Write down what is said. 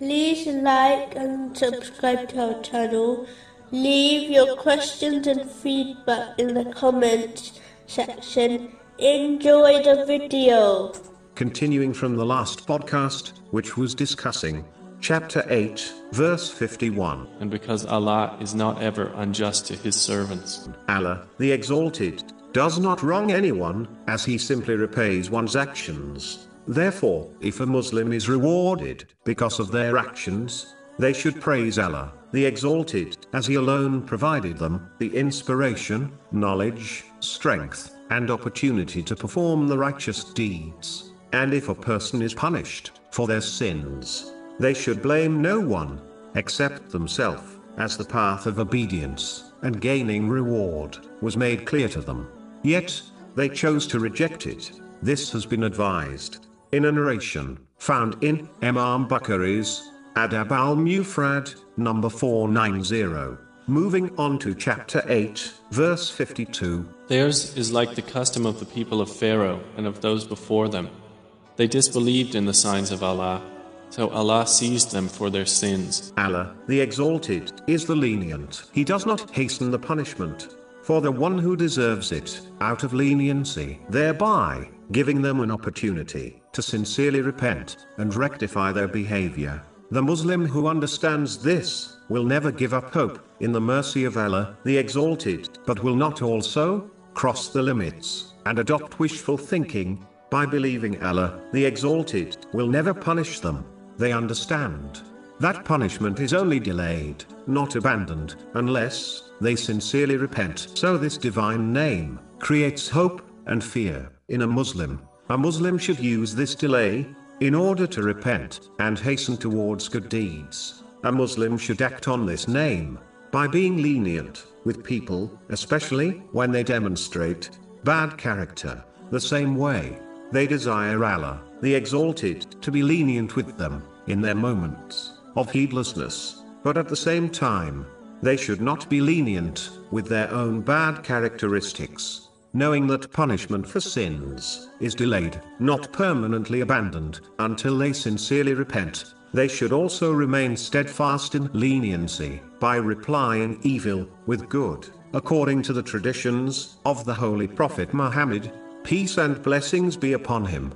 like and subscribe to our channel. Leave your questions and feedback in the comments section. Enjoy the video. Continuing from the last podcast, which was discussing chapter 8, verse 51. and because Allah is not ever unjust to His servants. Allah, the Exalted, does not wrong anyone, as he simply repays one's actions. Therefore, if a Muslim is rewarded because of their actions, they should praise Allah, the Exalted, as He alone provided them the inspiration, knowledge, strength, and opportunity to perform the righteous deeds. And if a person is punished for their sins, they should blame no one except themselves, as the path of obedience and gaining reward was made clear to them. Yet, they chose to reject it. This has been advised in a narration found in Imam Bukhari's Adab al Mufrad, number 490. Moving on to chapter 8, verse 52. Theirs is like the custom of the people of Pharaoh and of those before them. They disbelieved in the signs of Allah, so Allah seized them for their sins. Allah, the Exalted, is the lenient. He does not hasten the punishment for the one who deserves it, out of leniency, thereby giving them an opportunity to sincerely repent and rectify their behavior. The Muslim who understands this will never give up hope in the mercy of Allah, the Exalted, but will not also cross the limits and adopt wishful thinking by believing Allah, the Exalted, will never punish them. They understand that punishment is only delayed, not abandoned, unless they sincerely repent. So, this divine name creates hope and fear in a Muslim. A Muslim should use this delay in order to repent and hasten towards good deeds. A Muslim should act on this name by being lenient with people, especially when they demonstrate bad character, the same way they desire Allah, the Exalted, to be lenient with them in their moments of heedlessness, but at the same time, they should not be lenient with their own bad characteristics, knowing that punishment for sins is delayed, not permanently abandoned, until they sincerely repent. They should also remain steadfast in leniency by replying evil with good, according to the traditions of the Holy Prophet Muhammad, peace and blessings be upon him.